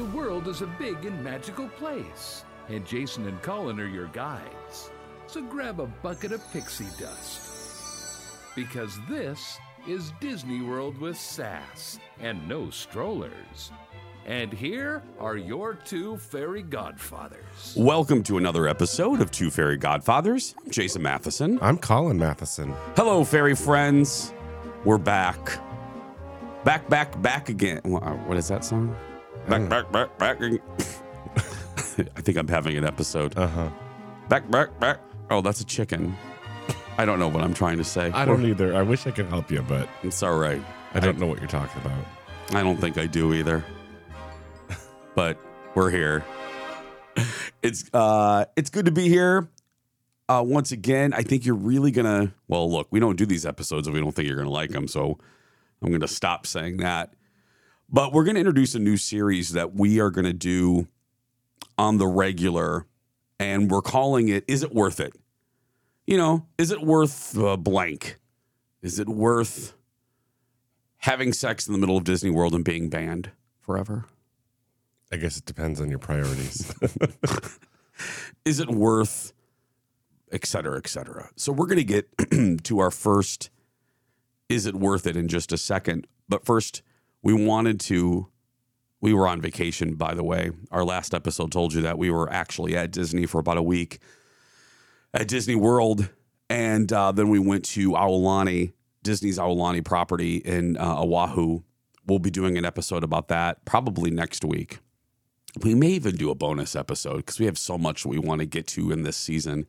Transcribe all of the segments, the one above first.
The world is a big and magical place, and Jason and Colin are your guides. So grab a bucket of pixie dust. Because this is Disney World with sass and no strollers. And here are your two fairy godfathers. Welcome to another episode of Two Fairy Godfathers. I'm Jason Matheson. I'm Colin Matheson. Hello, fairy friends. We're back. Back, back, back again. What is that song? Back, back, back, back. I think I'm having an episode. Uh huh. Back, back, back. Oh, that's a chicken. I don't know what I'm trying to say. I don't either. I wish I could help you, but It's all right. I don't know what you're talking about. I don't think I do either. But we're here. It's uh it's good to be here. Uh once again, I think you're really going to well, look, we don't do these episodes if we don't think you're going to like them, so I'm going to stop saying that. But we're going to introduce a new series that we are going to do on the regular and we're calling it is it worth it? You know, is it worth uh, blank? Is it worth having sex in the middle of Disney World and being banned forever? I guess it depends on your priorities. Is it worth, et cetera, et cetera? So we're going to get to our first, is it worth it in just a second. But first, we wanted to, we were on vacation, by the way. Our last episode told you that we were actually at Disney for about a week at Disney World. And uh, then we went to Aulani, Disney's Aulani property in uh, Oahu. We'll be doing an episode about that probably next week. We may even do a bonus episode because we have so much we want to get to in this season.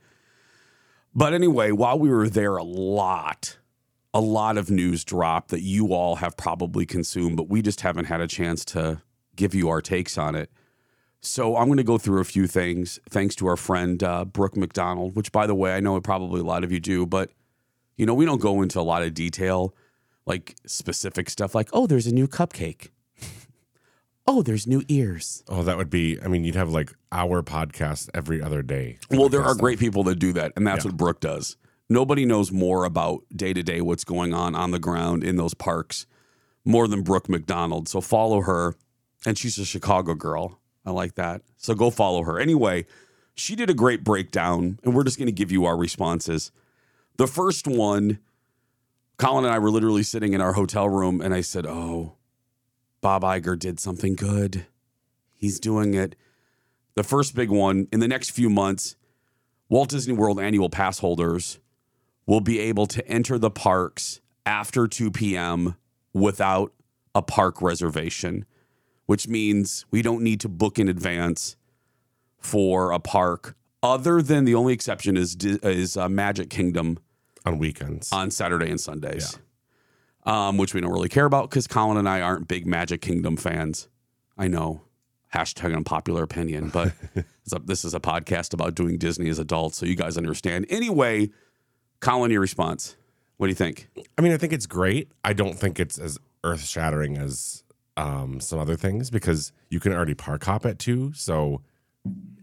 But anyway, while we were there, a lot, a lot of news dropped that you all have probably consumed, but we just haven't had a chance to give you our takes on it. So I'm going to go through a few things, thanks to our friend uh, Brooke McDonald, which, by the way, I know probably a lot of you do, but you know we don't go into a lot of detail, like specific stuff, like oh, there's a new cupcake, oh, there's new ears. oh, that would be, I mean, you'd have like our podcast every other day. Well, there are Podcast great people that do that, and that's Yeah. what Brooke does. Nobody knows more about day to day what's going on on the ground in those parks more than Brooke McDonald. So follow her, and she's a Chicago girl. I like that. So go follow her. Anyway, she did a great breakdown, and we're just going to give you our responses. The first one, Colin and I were literally sitting in our hotel room, and I said, Oh, Bob Iger did something good. He's doing it. The first big one in the next few months, Walt Disney World annual pass holders will be able to enter the parks after 2 p.m. without a park reservation, which means we don't need to book in advance for a park. Other than the only exception is is uh, Magic Kingdom on weekends. on Saturday and Sundays, um, which we don't really care about because Colin and I aren't big Magic Kingdom fans. I know, hashtag unpopular opinion, but a, this is a podcast about doing Disney as adults, so you guys understand. Anyway, Colin, your response. What do you think? I mean, I think it's great. I don't think it's as earth shattering as um, some other things because you can already park hop at two. So,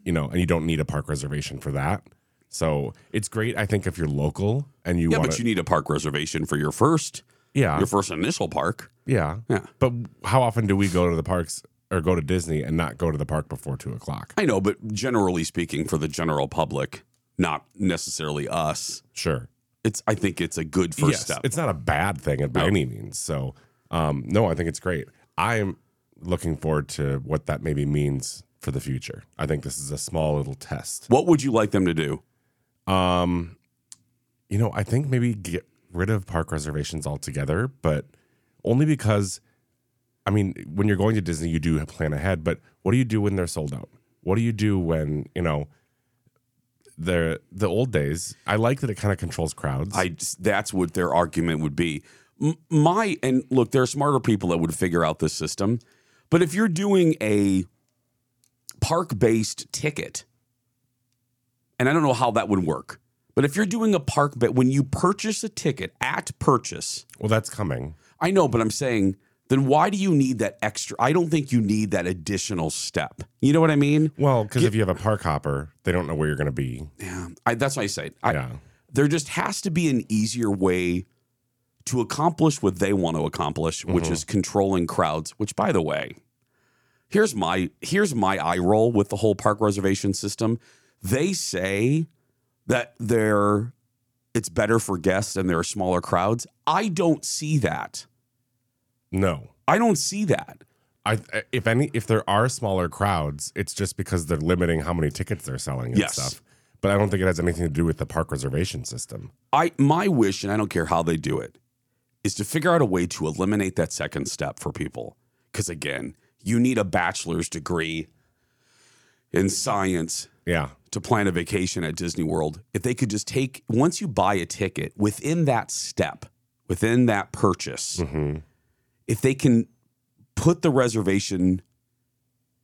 you know, and you don't need a park reservation for that. So it's great. I think if you're local and you Yeah, want but you need a park reservation for your first, yeah, your first initial park. yeah, Yeah. But how often do we go to the parks or go to Disney and not go to the park before two o'clock? I know, but generally speaking, for the general public, not necessarily us. Sure. It's. I think it's a good first yes, step. It's not a bad thing by No. any means. So, um, no, I think it's great. I'm looking forward to what that maybe means for the future. I think this is a small little test. What would you like them to do? Um, you know, I think maybe get rid of park reservations altogether, but only because, I mean, when you're going to Disney, you do plan ahead. But what do you do when they're sold out? What do you do when you know? The the old days, I like that it kind of controls crowds. I that's what their argument would be. M- My and look, there are smarter people that would figure out this system, but if you're doing a park-based ticket, and I don't know how that would work, but if you're doing a park, but when you purchase a ticket at purchase, well, that's coming. I know, but I'm saying then why do you need that extra? I don't think you need that additional step. You know what I mean? Well, because if you have a park hopper, they don't know where you're going to be. Yeah, I, that's why I say I, yeah. there just has to be an easier way to accomplish what they want to accomplish, which mm-hmm. is controlling crowds. Which, by the way, Here's my here's my eye roll with the whole park reservation system. They say that they're it's better for guests and there are smaller crowds. I don't see that. No. I don't see that. I if any if there are smaller crowds, it's just because they're limiting how many tickets they're selling and Yes. stuff. But I don't think it has anything to do with the park reservation system. I my wish, and I don't care how they do it, is to figure out a way to eliminate that second step for people. Because again, you need a bachelor's degree in science Yeah. to plan a vacation at Disney World. If they could just take once you buy a ticket within that step, within that purchase, mm-hmm. If they can put the reservation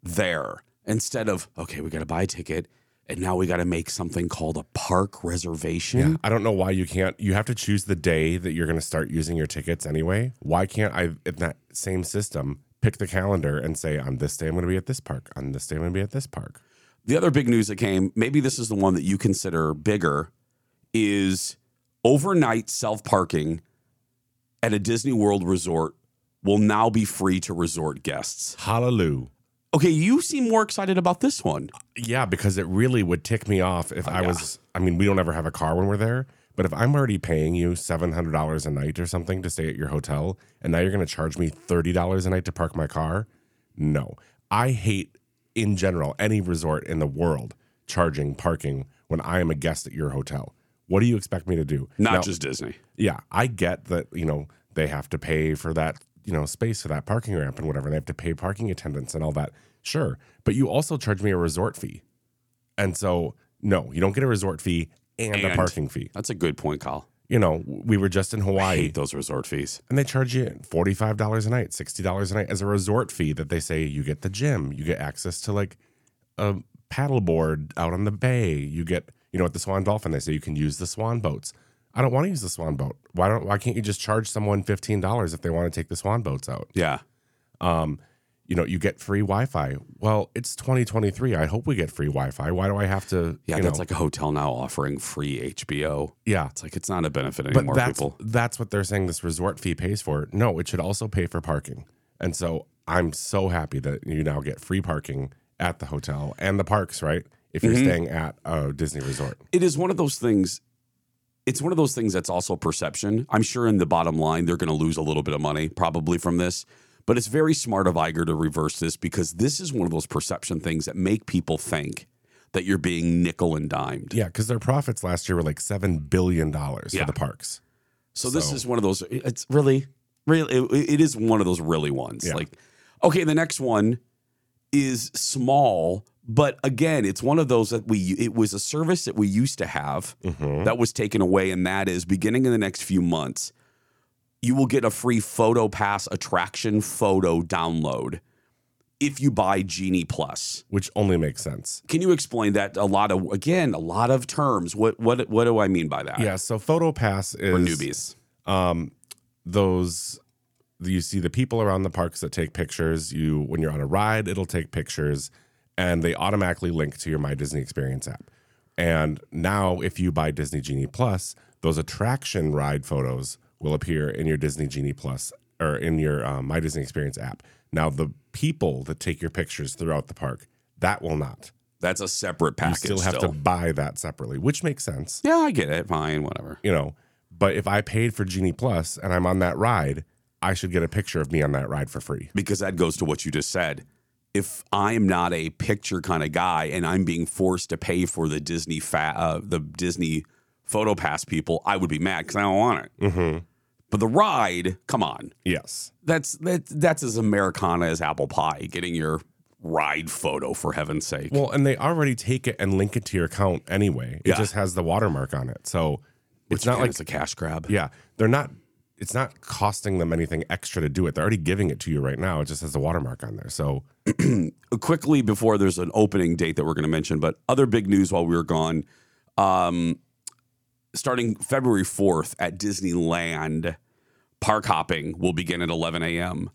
there instead of okay, we got to buy a ticket. And now we got to make something called a park reservation. Yeah. I don't know why you can't you have to choose the day that you're going to start using your tickets anyway. Why can't I in that same system pick the calendar and say on this day I'm going to be at this park, on this day I'm going to be at this park. The other big news that came, maybe this is the one that you consider bigger, is overnight self parking at a Disney World resort will now be free to resort guests. Hallelujah. Okay, you seem more excited about this one. Yeah, because it really would tick me off if I yeah. was. I mean, we don't ever have a car when we're there, but if I'm already paying you seven hundred dollars a night or something to stay at your hotel, and now you're going to charge me thirty dollars a night to park my car, no. I hate, in general, any resort in the world charging parking when I am a guest at your hotel. What do you expect me to do? Not Now- just Disney. yeah, I get that, you know, they have to pay for that, you know, space for that parking ramp and whatever. And they have to pay parking attendants and all that. Sure. But you also charge me a resort fee. And so, no, you don't get a resort fee and, a parking fee. That's a good point, Kyle. You know, we were just in Hawaii those resort fees. and they charge you $45 a night, $60 a night as a resort fee that they say you get the gym, you get access to like a paddleboard out on the bay, you get, you know, at the Swan Dolphin, they say you can use the Swan boats. I don't want to use the Swan boat. Why don't why can't you just charge someone $15 if they want to take the Swan boats out? Yeah. You know, you get free Wi-Fi. Well, it's 2023. I hope we get free Wi-Fi. Why do I have to Yeah, you that's know, like a hotel now offering free HBO. yeah. It's like it's not a benefit But anymore, that's people. that's what they're saying this resort fee pays for. No, it should also pay for parking. And so I'm so happy that you now get free parking at the hotel and the parks, right? If you're Mm-hmm. staying at a Disney resort. it is one of those things it's one of those things that's also perception i'm sure in the bottom line they're going to lose a little bit of money probably from this but it's very smart of Iger to reverse this because this is one of those perception things that make people think that you're being nickel and dimed Yeah, because their profits last year were like seven billion dollars Yeah. for the parks. so this is one of those it's really really it, it is one of those really ones Yeah. like okay the next one is small but again it's one of those that we it was a service that we used to have Mm-hmm. that was taken away and that is beginning in the next few months you will get a free photo pass attraction photo download if you buy genie plus. Which only makes sense. can you explain that a lot of again a lot of terms? What what what do i mean by that? Yeah, so PhotoPass is for newbies. um those you see the people around the parks that take pictures. You when you're on a ride it'll take pictures and they automatically link to your my disney experience app and now if you buy disney genie plus those attraction ride photos will appear in your disney genie plus or in your um, my disney experience app now the people that take your pictures throughout the park that will not that's a separate package. you still have to buy that separately which makes sense yeah i get it fine whatever you know. But if I paid for Genie Plus and I'm on that ride, I should get a picture of me on that ride for free. because that goes to what you just said. If I'm not a picture kind of guy and I'm being forced to pay for the Disney fa- uh, the Disney photo pass people, I would be mad because I don't want it. Mm-hmm. But the ride, come on, Yes. that's that, that's as Americana as apple pie. Getting your ride photo for heaven's sake. Well, and they already take it and link it to your account anyway. It Yeah. just has the watermark on it. So it's not like it's a cash grab. yeah, they're not it's not costing them anything extra to do it. They're already giving it to you right now. It just has a watermark on there. So quickly before there's an opening date that we're going to mention, but other big news while we were gone. Um, starting February 4th at Disneyland, park hopping will begin at 11 a.m.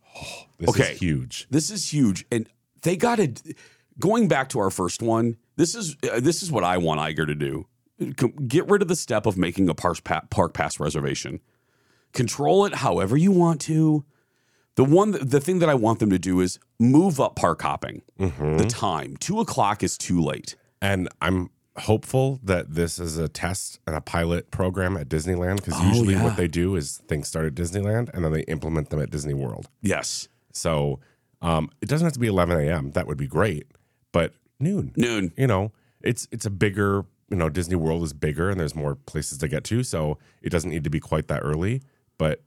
this Okay. is huge. This is huge, and they got to. Going back to our first one, this is uh, this is what I want Iger to do. Get rid of the step of making a park, pa- park pass reservation. Control it however you want to. The one, the thing that I want them to do is move up park hopping. Mm-hmm. The time two o'clock is too late. And I'm hopeful that this is a test and a pilot program at Disneyland because Oh, usually yeah. what they do is things start at Disneyland and then they implement them at Disney World. Yes, So um, it doesn't have to be 11 a.m. That would be great, but noon. noon. You know, it's it's a bigger. You know, Disney World is bigger and there's more places to get to, so it doesn't need to be quite that early. But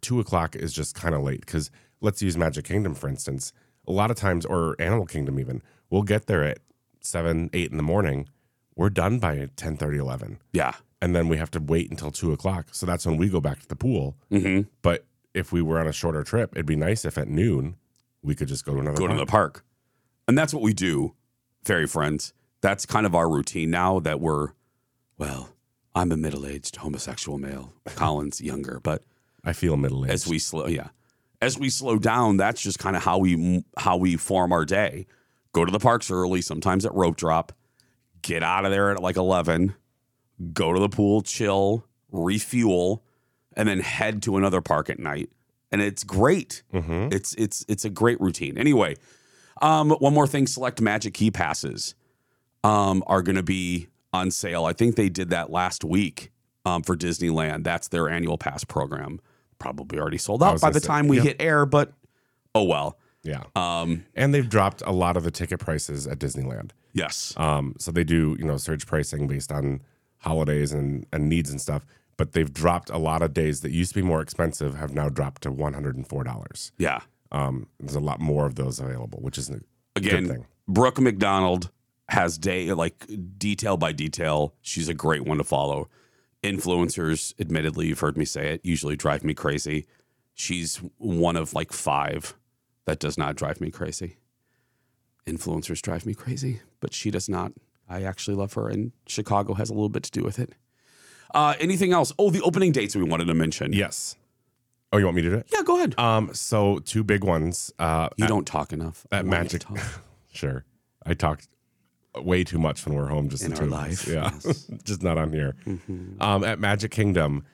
two o'clock is just kind of late because let's use Magic Kingdom for instance. A lot of times, or Animal Kingdom even, we'll get there at seven, eight in the morning. We're done by 10, 30, 11. Yeah, and then we have to wait until two o'clock. So that's when we go back to the pool. hmm But if we were on a shorter trip, it'd be nice if at noon we could just go to another. go to the park, and that's what we do, fairy friends. That's kind of our routine now that we're, well, I'm a middle-aged homosexual male. Colin's younger, but I feel middle aged. as we slow yeah as we slow down that's just kind of how we how we form our day go to the parks early sometimes at rope drop get out of there at like 11 go to the pool chill refuel and then head to another park at night and it's great Mhm. it's it's it's a great routine anyway um one more thing select magic key passes um are going to be on sale i think they did that last week um, for disneyland that's their annual pass program probably already sold out by the say, time we yep. hit air but oh well Yeah. um And they've dropped a lot of the ticket prices at Disneyland. yes Um, so they do, you know, surge pricing based on holidays and, and needs and stuff. But they've dropped a lot of days that used to be more expensive have now dropped to one hundred and four dollars. yeah Um, there's a lot more of those available, which is a good again brooke mcdonald has day like detail by detail she's a great one to follow influencers admittedly you've heard me say it usually drive me crazy she's one of like five that does not drive me crazy influencers drive me crazy but she does not i actually love her and chicago has a little bit to do with it uh, anything else oh the opening dates we wanted to mention Yes. Oh, you want me to do it? yeah go ahead Um, so two big ones. Uh, you at- don't talk enough at want you to Magic. talk. Sure. I talked way too much when we're home just In the our two life, Yeah. yes. just not on here. Mhm. Um, at Magic Kingdom,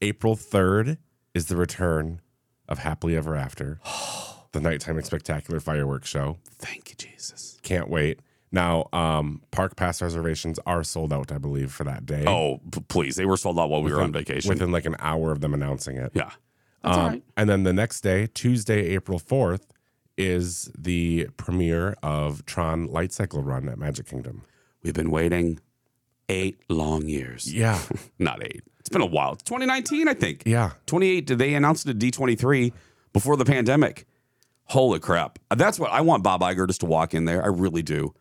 April 3rd is the return of Happily Ever After, the nighttime and spectacular fireworks show. thank you jesus Can't wait. Now, um, park pass reservations are sold out, I believe, for that day. Oh, p- please. They were sold out while we were on vacation. Within like an hour of them announcing it. yeah. Um, right. And then the next day, Tuesday, April 4th, is the premiere of Tron Light Cycle Run at Magic Kingdom. We've been waiting eight long years. Yeah. Not eight. It's been a while. It's 2019, I think. yeah. 28. Did they announce it at D23 before the pandemic? Holy crap. That's what I want Bob Iger just to walk in there. I really do.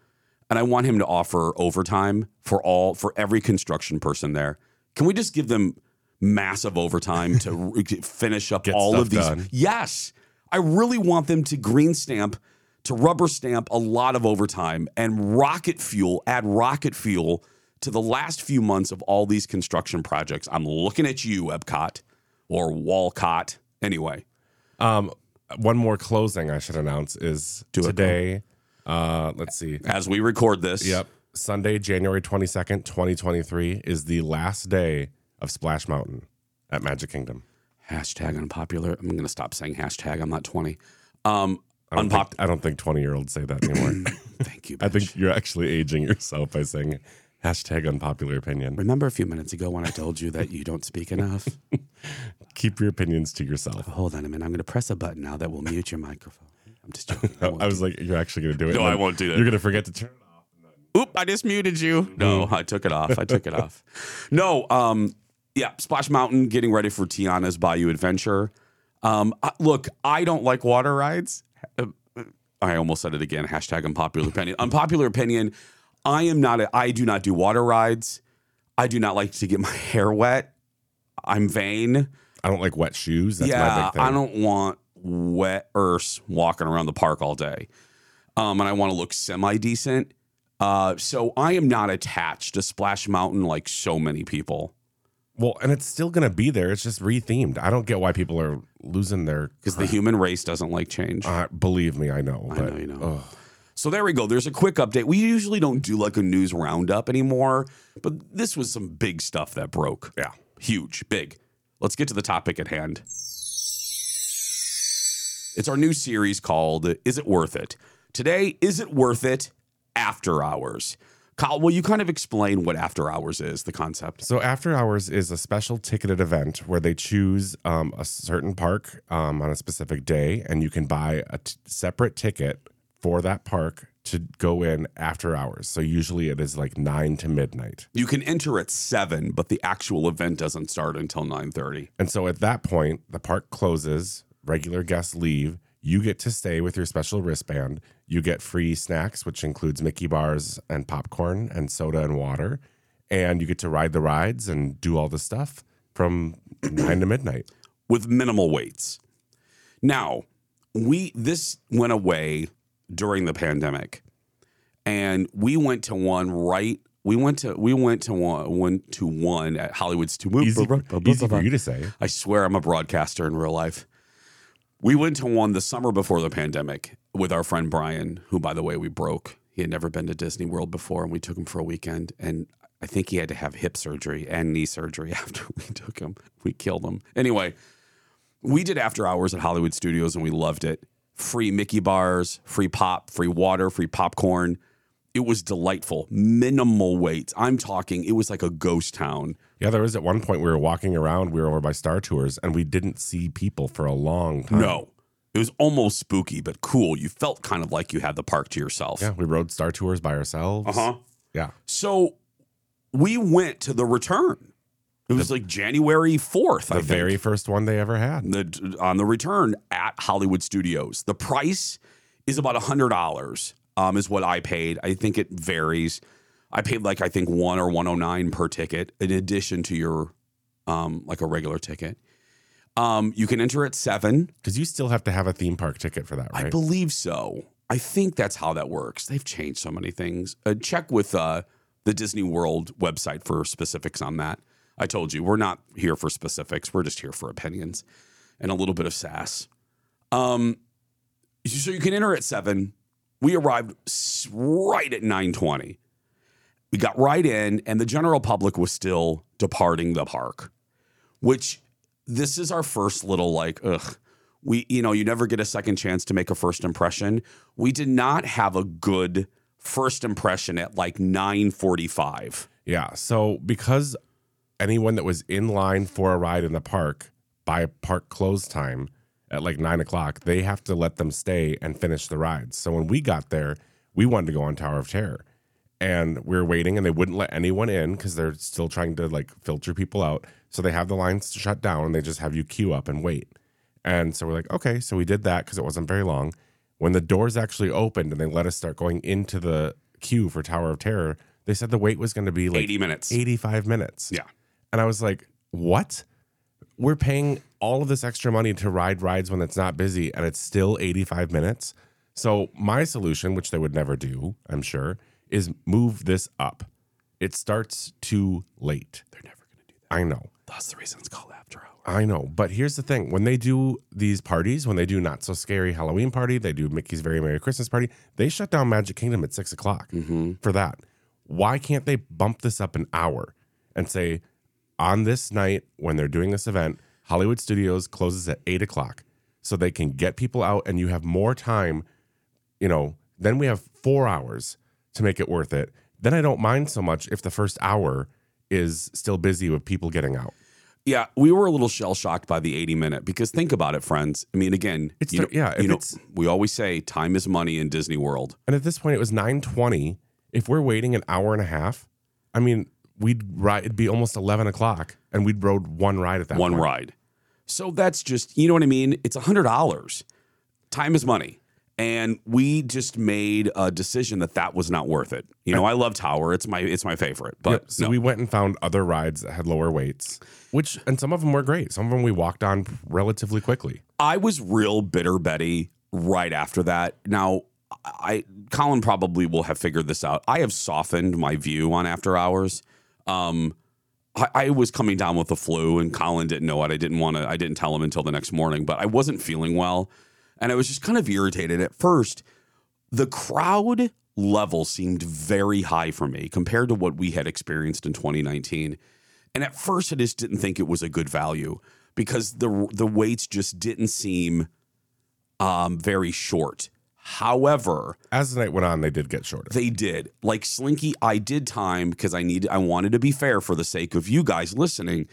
And I want him to offer overtime for all, for every construction person there. Can we just give them massive overtime to finish up Get all of these? done. Yes. I really want them to green stamp, to rubber stamp a lot of overtime and rocket fuel, add rocket fuel to the last few months of all these construction projects. I'm looking at you, Epcot or Walcott. Anyway, Um, one more closing I should announce is Do today. Uh, let's see. as we record this, Yep. Sunday, January 22nd, 2023 is the last day of Splash Mountain at Magic Kingdom. Hashtag unpopular. I'm going to stop saying hashtag. I'm not 20. Um, I don't, unpop. think, I don't think 20 year olds say that anymore. Thank you. I think you're actually aging yourself by saying hashtag unpopular opinion. Remember a few minutes ago when I told you that you don't speak enough? Keep your opinions to yourself. Hold on a minute. I'm going to press a button now that will mute your microphone. I'm just joking. I I, was like, you're actually going to do it. No, I won't do that. You're going to forget to turn it off. Oop, I just muted you. No, I took it off. I took it off. No, um, yeah, Splash Mountain getting ready for Tiana's Bayou Adventure. Um, I- look, I don't like water rides. Uh, I almost said it again. Hashtag unpopular opinion. unpopular opinion. I am not. A, I do not do water rides. I do not like to get my hair wet. I'm vain. I don't like wet shoes. That's my yeah, big thing. I don't want wet earths walking around the park all day. Um, and I want to look semi decent. Uh, so I am not attached to Splash Mountain like so many people Well, and it's still going to be there. It's just rethemed. I don't get why people are losing their. because the human race doesn't like change. Uh, believe me, I know. I know you know. ugh. So there we go. There's a quick update. We usually don't do like a news roundup anymore, but this was some big stuff that broke. yeah. Huge, big. Let's get to the topic at hand. It's our new series called Is It Worth It? Today, is it worth it after hours? Kyle, will you kind of explain what after hours is, the concept? So after hours is a special ticketed event where they choose um, a certain park um, on a specific day, and you can buy a t- separate ticket for that park to go in after hours. So usually it is like nine to midnight. You can enter at seven, but the actual event doesn't start until nine thirty. And so at that point, the park closes, regular guests leave. You get to stay with your special wristband. You get free snacks, which includes Mickey bars and popcorn and soda and water. And you get to ride the rides and do all the stuff from nine to midnight. with minimal waits. Now, we this went away during the pandemic, and we went to one right. We went to we went to one went to one at Hollywood's two. Easy, easy for you to say. I swear I'm a broadcaster in real life. We went to one the summer before the pandemic with our friend Brian, who, by the way, we broke. He had never been to Disney World before, and we took him for a weekend. And I think he had to have hip surgery and knee surgery after we took him. We killed him. Anyway, we did after hours at Hollywood Studios, and we loved it. Free Mickey bars, free pop, free water, free popcorn. It was delightful. Minimal waits. I'm talking, it was like a ghost town. Yeah, there was at one point we were walking around, we were over by Star Tours, and we didn't see people for a long time. No. It was almost spooky, but cool. You felt kind of like you had the park to yourself. Yeah, we rode Star Tours by ourselves. Uh huh. Yeah. So we went to the return. It was like January 4th, The I think. very first one they ever had. the, on the return at Hollywood Studios. The price is about $100, um, is what I paid. I think it varies. I paid like, I think one or 109 per ticket in addition to your, um, like a regular ticket. Um, you can enter at seven. Because you still have to have a theme park ticket for that, right? I believe so. I think that's how that works. They've changed so many things. Uh, check with uh, the Disney World website for specifics on that. I told you we're not here for specifics. We're just here for opinions and a little bit of sass. Um, so you can enter at seven. We arrived right at nine twenty. We got right in, and the general public was still departing the park, which this is our first little like, ugh. We, you know, you never get a second chance to make a first impression. We did not have a good first impression at like 945. yeah. So because anyone that was in line for a ride in the park by park close time at like nine o'clock, they have to let them stay and finish the rides. So when we got there, we wanted to go on Tower of Terror. And we were waiting and they wouldn't let anyone in because they're still trying to like filter people out. So they have the lines shut down and they just have you queue up and wait. And so we're like, okay, so we did that because it wasn't very long. When the doors actually opened and they let us start going into the queue for Tower of Terror, they said the wait was going to be like 80 minutes. 85 minutes. Yeah. And I was like, what? We're paying all of this extra money to ride rides when it's not busy and it's still 85 minutes. So my solution, which they would never do, I'm sure, is move this up. It starts too late. They're never going to do that. I know. That's the reason it's called After Hours. I know, but here's the thing: when they do these parties, when they do not so scary Halloween party, they do Mickey's Very Merry Christmas party. They shut down Magic Kingdom at six o'clock mm-hmm. for that. Why can't they bump this up an hour and say on this night when they're doing this event, Hollywood Studios closes at eight o'clock, so they can get people out and you have more time. You know, then we have four hours to make it worth it. Then I don't mind so much if the first hour is still busy with people getting out. Yeah, we were a little shell shocked by the 80 minute because think about it, friends. I mean, again, It's you know, yeah, you know, it's- we always say time is money in Disney World. And at this point, it was nine twenty. If we're waiting an hour and a half, I mean, we'd ride. It'd be almost eleven o'clock, and we'd rode one ride at that one point. ride. So that's just, you know what I mean? It's $100. Time is money. And we just made a decision that that was not worth it. You know, I love Tower. It's my it's my favorite. But Yep, So no. we went and found other rides that had lower waits, which and some of them were great. Some of them we walked on relatively quickly. I was real bitter Betty right after that. Now, I Colin probably will have figured this out. I have softened my view on after hours. Um, I, I was coming down with the flu, and Colin didn't know it. I didn't want to. I didn't tell him until the next morning. But I wasn't feeling well, and I was just kind of irritated at first. The crowd level seemed very high for me compared to what we had experienced in 2019. And at first, I just didn't think it was a good value because the the waits just didn't seem um, very short. However, As the night went on, they did get shorter. they did like Slinky. I did time because I need. I wanted to be fair for the sake of you guys listening.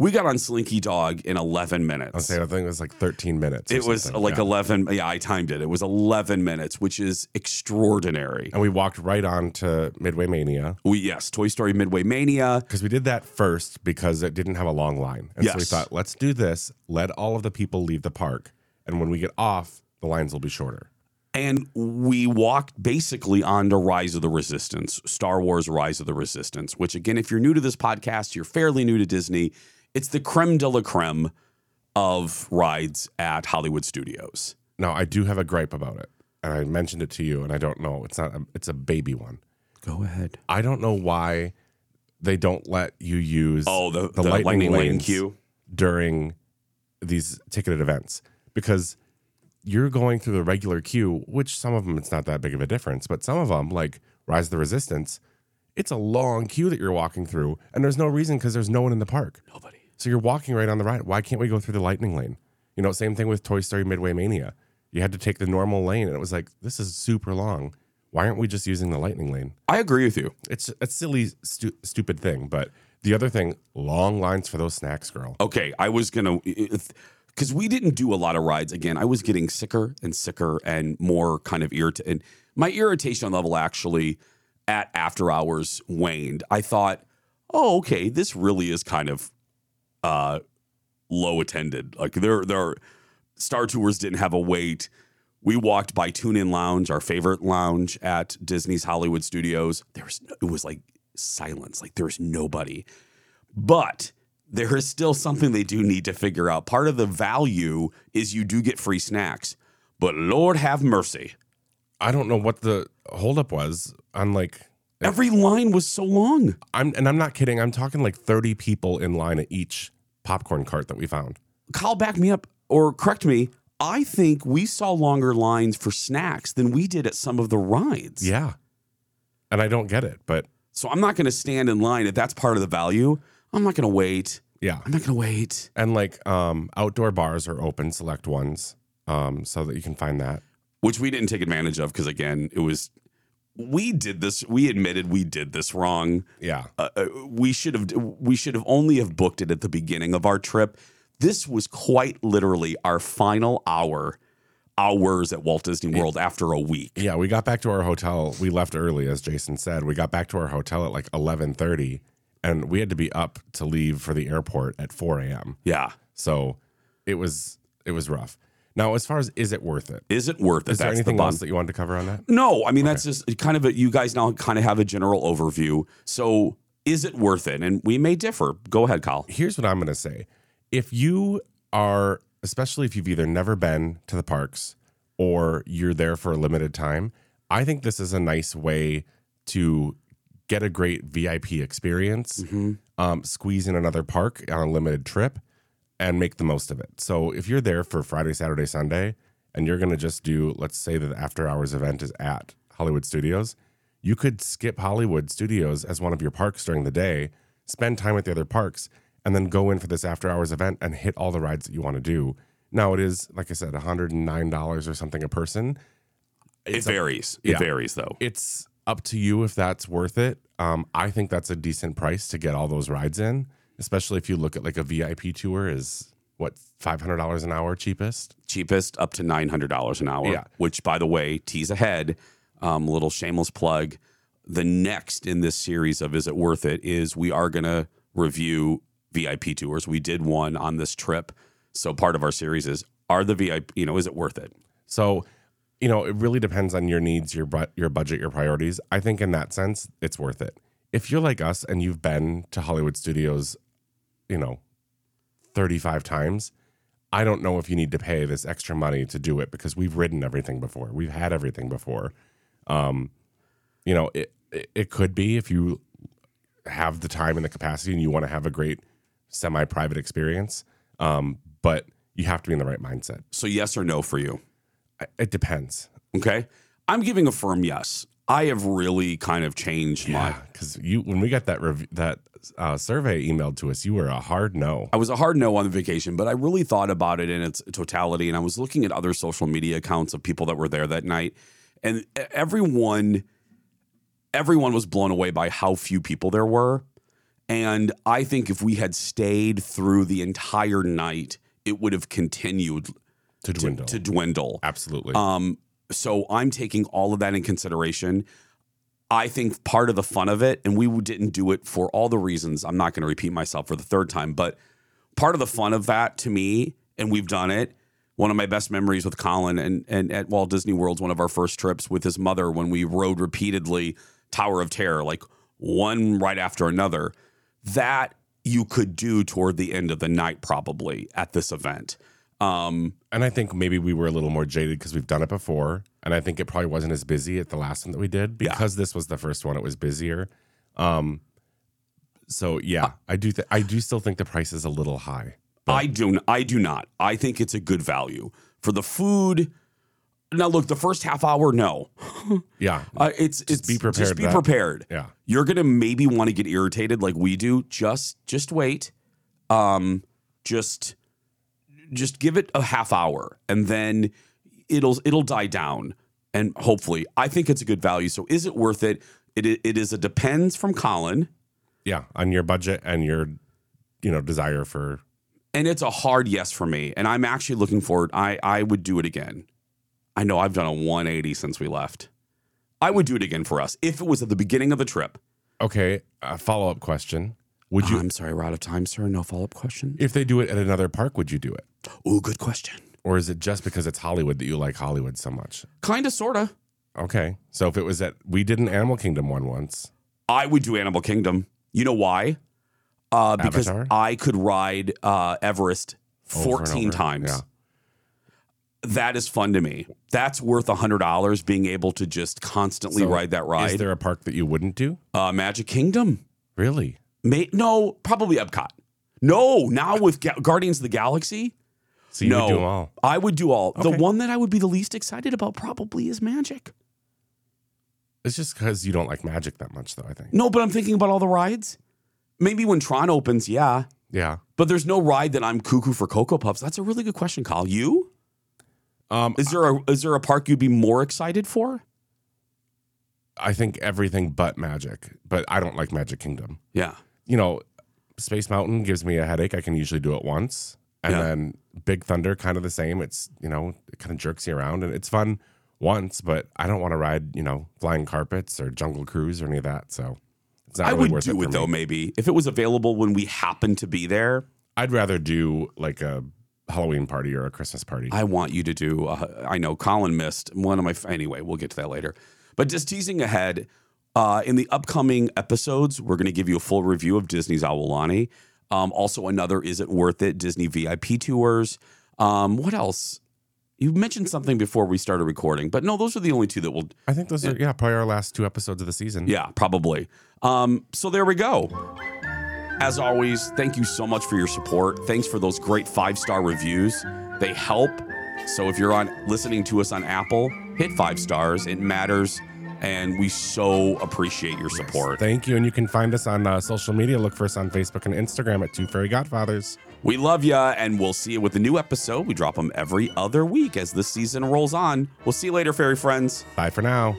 We got on Slinky Dog in 11 minutes. Say I think it was like 13 minutes. It was something. like Yeah. 11. Yeah, I timed it. It was 11 minutes, which is extraordinary. and we walked right on to Midway Mania We yes, Toy Story Midway Mania. because we did that first because it didn't have a long line. And so we thought, let's do this. Let all of the people leave the park, and when we get off, the lines will be shorter. And we walked basically on onto Rise of the Resistance, Star Wars Rise of the Resistance, which, again, if you're new to this podcast, you're fairly new to Disney. It's the creme de la creme of rides at Hollywood Studios. Now, I do have a gripe about it, and I mentioned it to you, and I don't know. It's not. A, it's a baby one. Go ahead. I don't know why they don't let you use Oh, the, the, lightning, lane queue. during these ticketed events because you're going through the regular queue, which some of them it's not that big of a difference, but some of them, like Rise of the Resistance, it's a long queue that you're walking through, and there's no reason because there's no one in the park. Nobody. So you're walking right on the ride. Why can't we go through the lightning lane? You know, same thing with Toy Story Midway Mania. You had to take the normal lane, and it was like, this is super long. Why aren't we just using the lightning lane? I agree with you. It's a silly, stu- stupid thing. But the other thing, long lines for those snacks, girl. Okay, I was gonna because we didn't do a lot of rides. Again, I was getting sicker and sicker and more kind of irritated. And my irritation level actually at after hours waned. I thought, oh, okay, this really is kind of uh, low attended. Like there, there, Star Tours didn't have a wait. We walked by Tune In Lounge, our favorite lounge at Disney's Hollywood Studios. There was it was like silence, like there was nobody. But there is still something they do need to figure out. Part of the value is you do get free snacks, but Lord have mercy, I don't know what the holdup was on like every line was so long. I'm and I'm not kidding. I'm talking like 30 people in line at each popcorn cart that we found. Kyle, back me up or correct me. I think we saw longer lines for snacks than we did at some of the rides. Yeah. And I don't get it, but So I'm not going to stand in line if that's part of the value. I'm not going to wait. yeah. I'm not going to wait. And like um outdoor bars are open, select ones. Um, so that you can find that. which we didn't take advantage of because again it was we did this we admitted we did this wrong Yeah. uh, uh, we should have we should have only have booked it at the beginning of our trip this was quite literally our final hour hours at Walt Disney World after a week Yeah, we got back to our hotel. We left early, as Jason said. We got back to our hotel at like eleven thirty, and we had to be up to leave for the airport at four a.m. yeah So it was it was rough. Now, as far as is it worth it? is it worth it? Is there that's the anything bun. else that you wanted to cover on that? no I mean that's just kind of a, you guys now kind of have a general overview. So is it worth it? And we may differ. Go ahead Kyle. Here's what I'm going to say: if you are, especially if you've either never been to the parks or you're there for a limited time, I think this is a nice way to get a great VIP experience, um, squeeze in another park on a limited trip, and make the most of it. So if you're there for Friday, Saturday, Sunday, and you're going to just do, let's say that the after hours event is at Hollywood Studios, you could skip Hollywood Studios as one of your parks during the day, spend time at the other parks, and then go in for this after hours event and hit all the rides that you want to do. Now it is, like I said, $109 or something a person. it varies it yeah. varies though It's up to you if that's worth it. Um, I think that's a decent price to get all those rides in, especially if you look at like a VIP tour is what five hundred dollars an hour cheapest. cheapest up to nine hundred dollars an hour. Yeah. Which, by the way, tease ahead. Um, little shameless plug. The next in this series of Is It Worth It is we are going to review VIP tours. We did one on this trip, so part of our series is are the VIP. You know, is it worth it? So, you know, it really depends on your needs, your bu- your budget, your priorities. I think in that sense, it's worth it. If you're like us and you've been to Hollywood Studios, you know, 35 times, I don't know if you need to pay this extra money to do it because we've ridden everything before. We've had everything before. Um, you know, it, it it could be if you have the time and the capacity and you want to have a great semi-private experience. Um, but you have to be in the right mindset. So yes or no for you? It depends. Okay, I'm giving a firm yes. I have really kind of changed my. Because you when we got that rev- that uh, survey emailed to us, you were a hard no. I was a hard no on the vacation, but I really thought about it in its totality. And I was looking at other social media accounts of people that were there that night, and everyone, everyone was blown away by how few people there were. And I think if we had stayed through the entire night, it would have continued To dwindle. to dwindle. Absolutely. Um, so I'm taking all of that in consideration. I think part of the fun of it, and we didn't do it for all the reasons. I'm not going to repeat myself for the third time, but part of the fun of that to me, and we've done it. One of my best memories with Colin and, and at Walt Disney World's one of our first trips with his mother when we rode repeatedly Tower of Terror, like one right after another. That you could do toward the end of the night, probably at this event. Um, and I think maybe we were a little more jaded because we've done it before. And I think it probably wasn't as busy at the last one that we did Yeah. because this was the first one. It was busier. Um, so yeah, I do. Th- I do still think the price is a little high. I do. I do not. I think it's a good value for the food. Now, look, the first half hour, no, Yeah, uh, it's it's be prepared Just be that- prepared. yeah. You're gonna maybe want to get irritated like we do. Just just wait. Um, just just give it a half hour, and then it'll it'll die down. And hopefully, I think it's a good value. So, is it worth it? It it is a depends from Colin. yeah. On your budget and your, you know, desire for. and it's a hard yes for me. And I'm actually looking forward. I I would do it again. I know I've done a 180 since we left. I would do it again for us if it was at the beginning of the trip. Okay, a follow up question: Would you, I'm sorry, we're out of time, sir. No follow up question. if they do it at another park, would you do it, Oh, good question. or is it just because it's Hollywood that you like Hollywood so much? Kind of, sorta. Okay, so if it was at we did an Animal Kingdom one once. I would do Animal Kingdom. You know why? Uh, because Avatar? I could ride uh, Everest over 14 over. times. Yeah. That is fun to me. That's worth $100 being able to just constantly So ride that ride. Is there a park that you wouldn't do? uh, Magic Kingdom. Really? May, no, probably Epcot. No, now with Ga- Guardians of the Galaxy, So you no, would do all. I would do all. The Okay. one that I would be the least excited about probably is Magic. It's just because you don't like magic that much, though. I think. No, but I'm thinking about all the rides. Maybe when Tron opens, yeah. Yeah. But there's no ride that I'm cuckoo for Cocoa Puffs. That's a really good question, Kyle. You? Um, Is there a is there a park you'd be more excited for? I think everything but magic, but I don't like Magic Kingdom. Yeah. You know, Space Mountain gives me a headache. I can usually do it once, and Yeah. then Big Thunder, kind of the same. It's you know, it kind of jerks you around, and it's fun once, but I don't want to ride you know flying carpets or Jungle Cruise or any of that. So it's not I really would worth do it, it, though, maybe. If it was available when we happened to be there, I'd rather do like a Halloween party or a Christmas party. I want you to do. Uh, I know Colin missed one of my. Anyway, we'll get to that later. But just teasing ahead, uh, in the upcoming episodes, we're going to give you a full review of Disney's Aulani. Um, also, another is it worth it? Disney VIP tours. Um, what else? You mentioned something before we started recording, but no, those are the only two that will. I think those are yeah probably our last two episodes of the season. Yeah, probably. Um, so there we go. As always, thank you so much for your support. Thanks for those great five star reviews. They help. So if you're on listening to us on Apple, hit five stars. It matters, and we so appreciate your support. Thank you, and you can find us on uh, social media. Look for us on Facebook and Instagram at Two Fairy Godfathers. We love ya, and we'll see you with a new episode. We drop them every other week as this season rolls on. We'll see you later, fairy friends. Bye for now.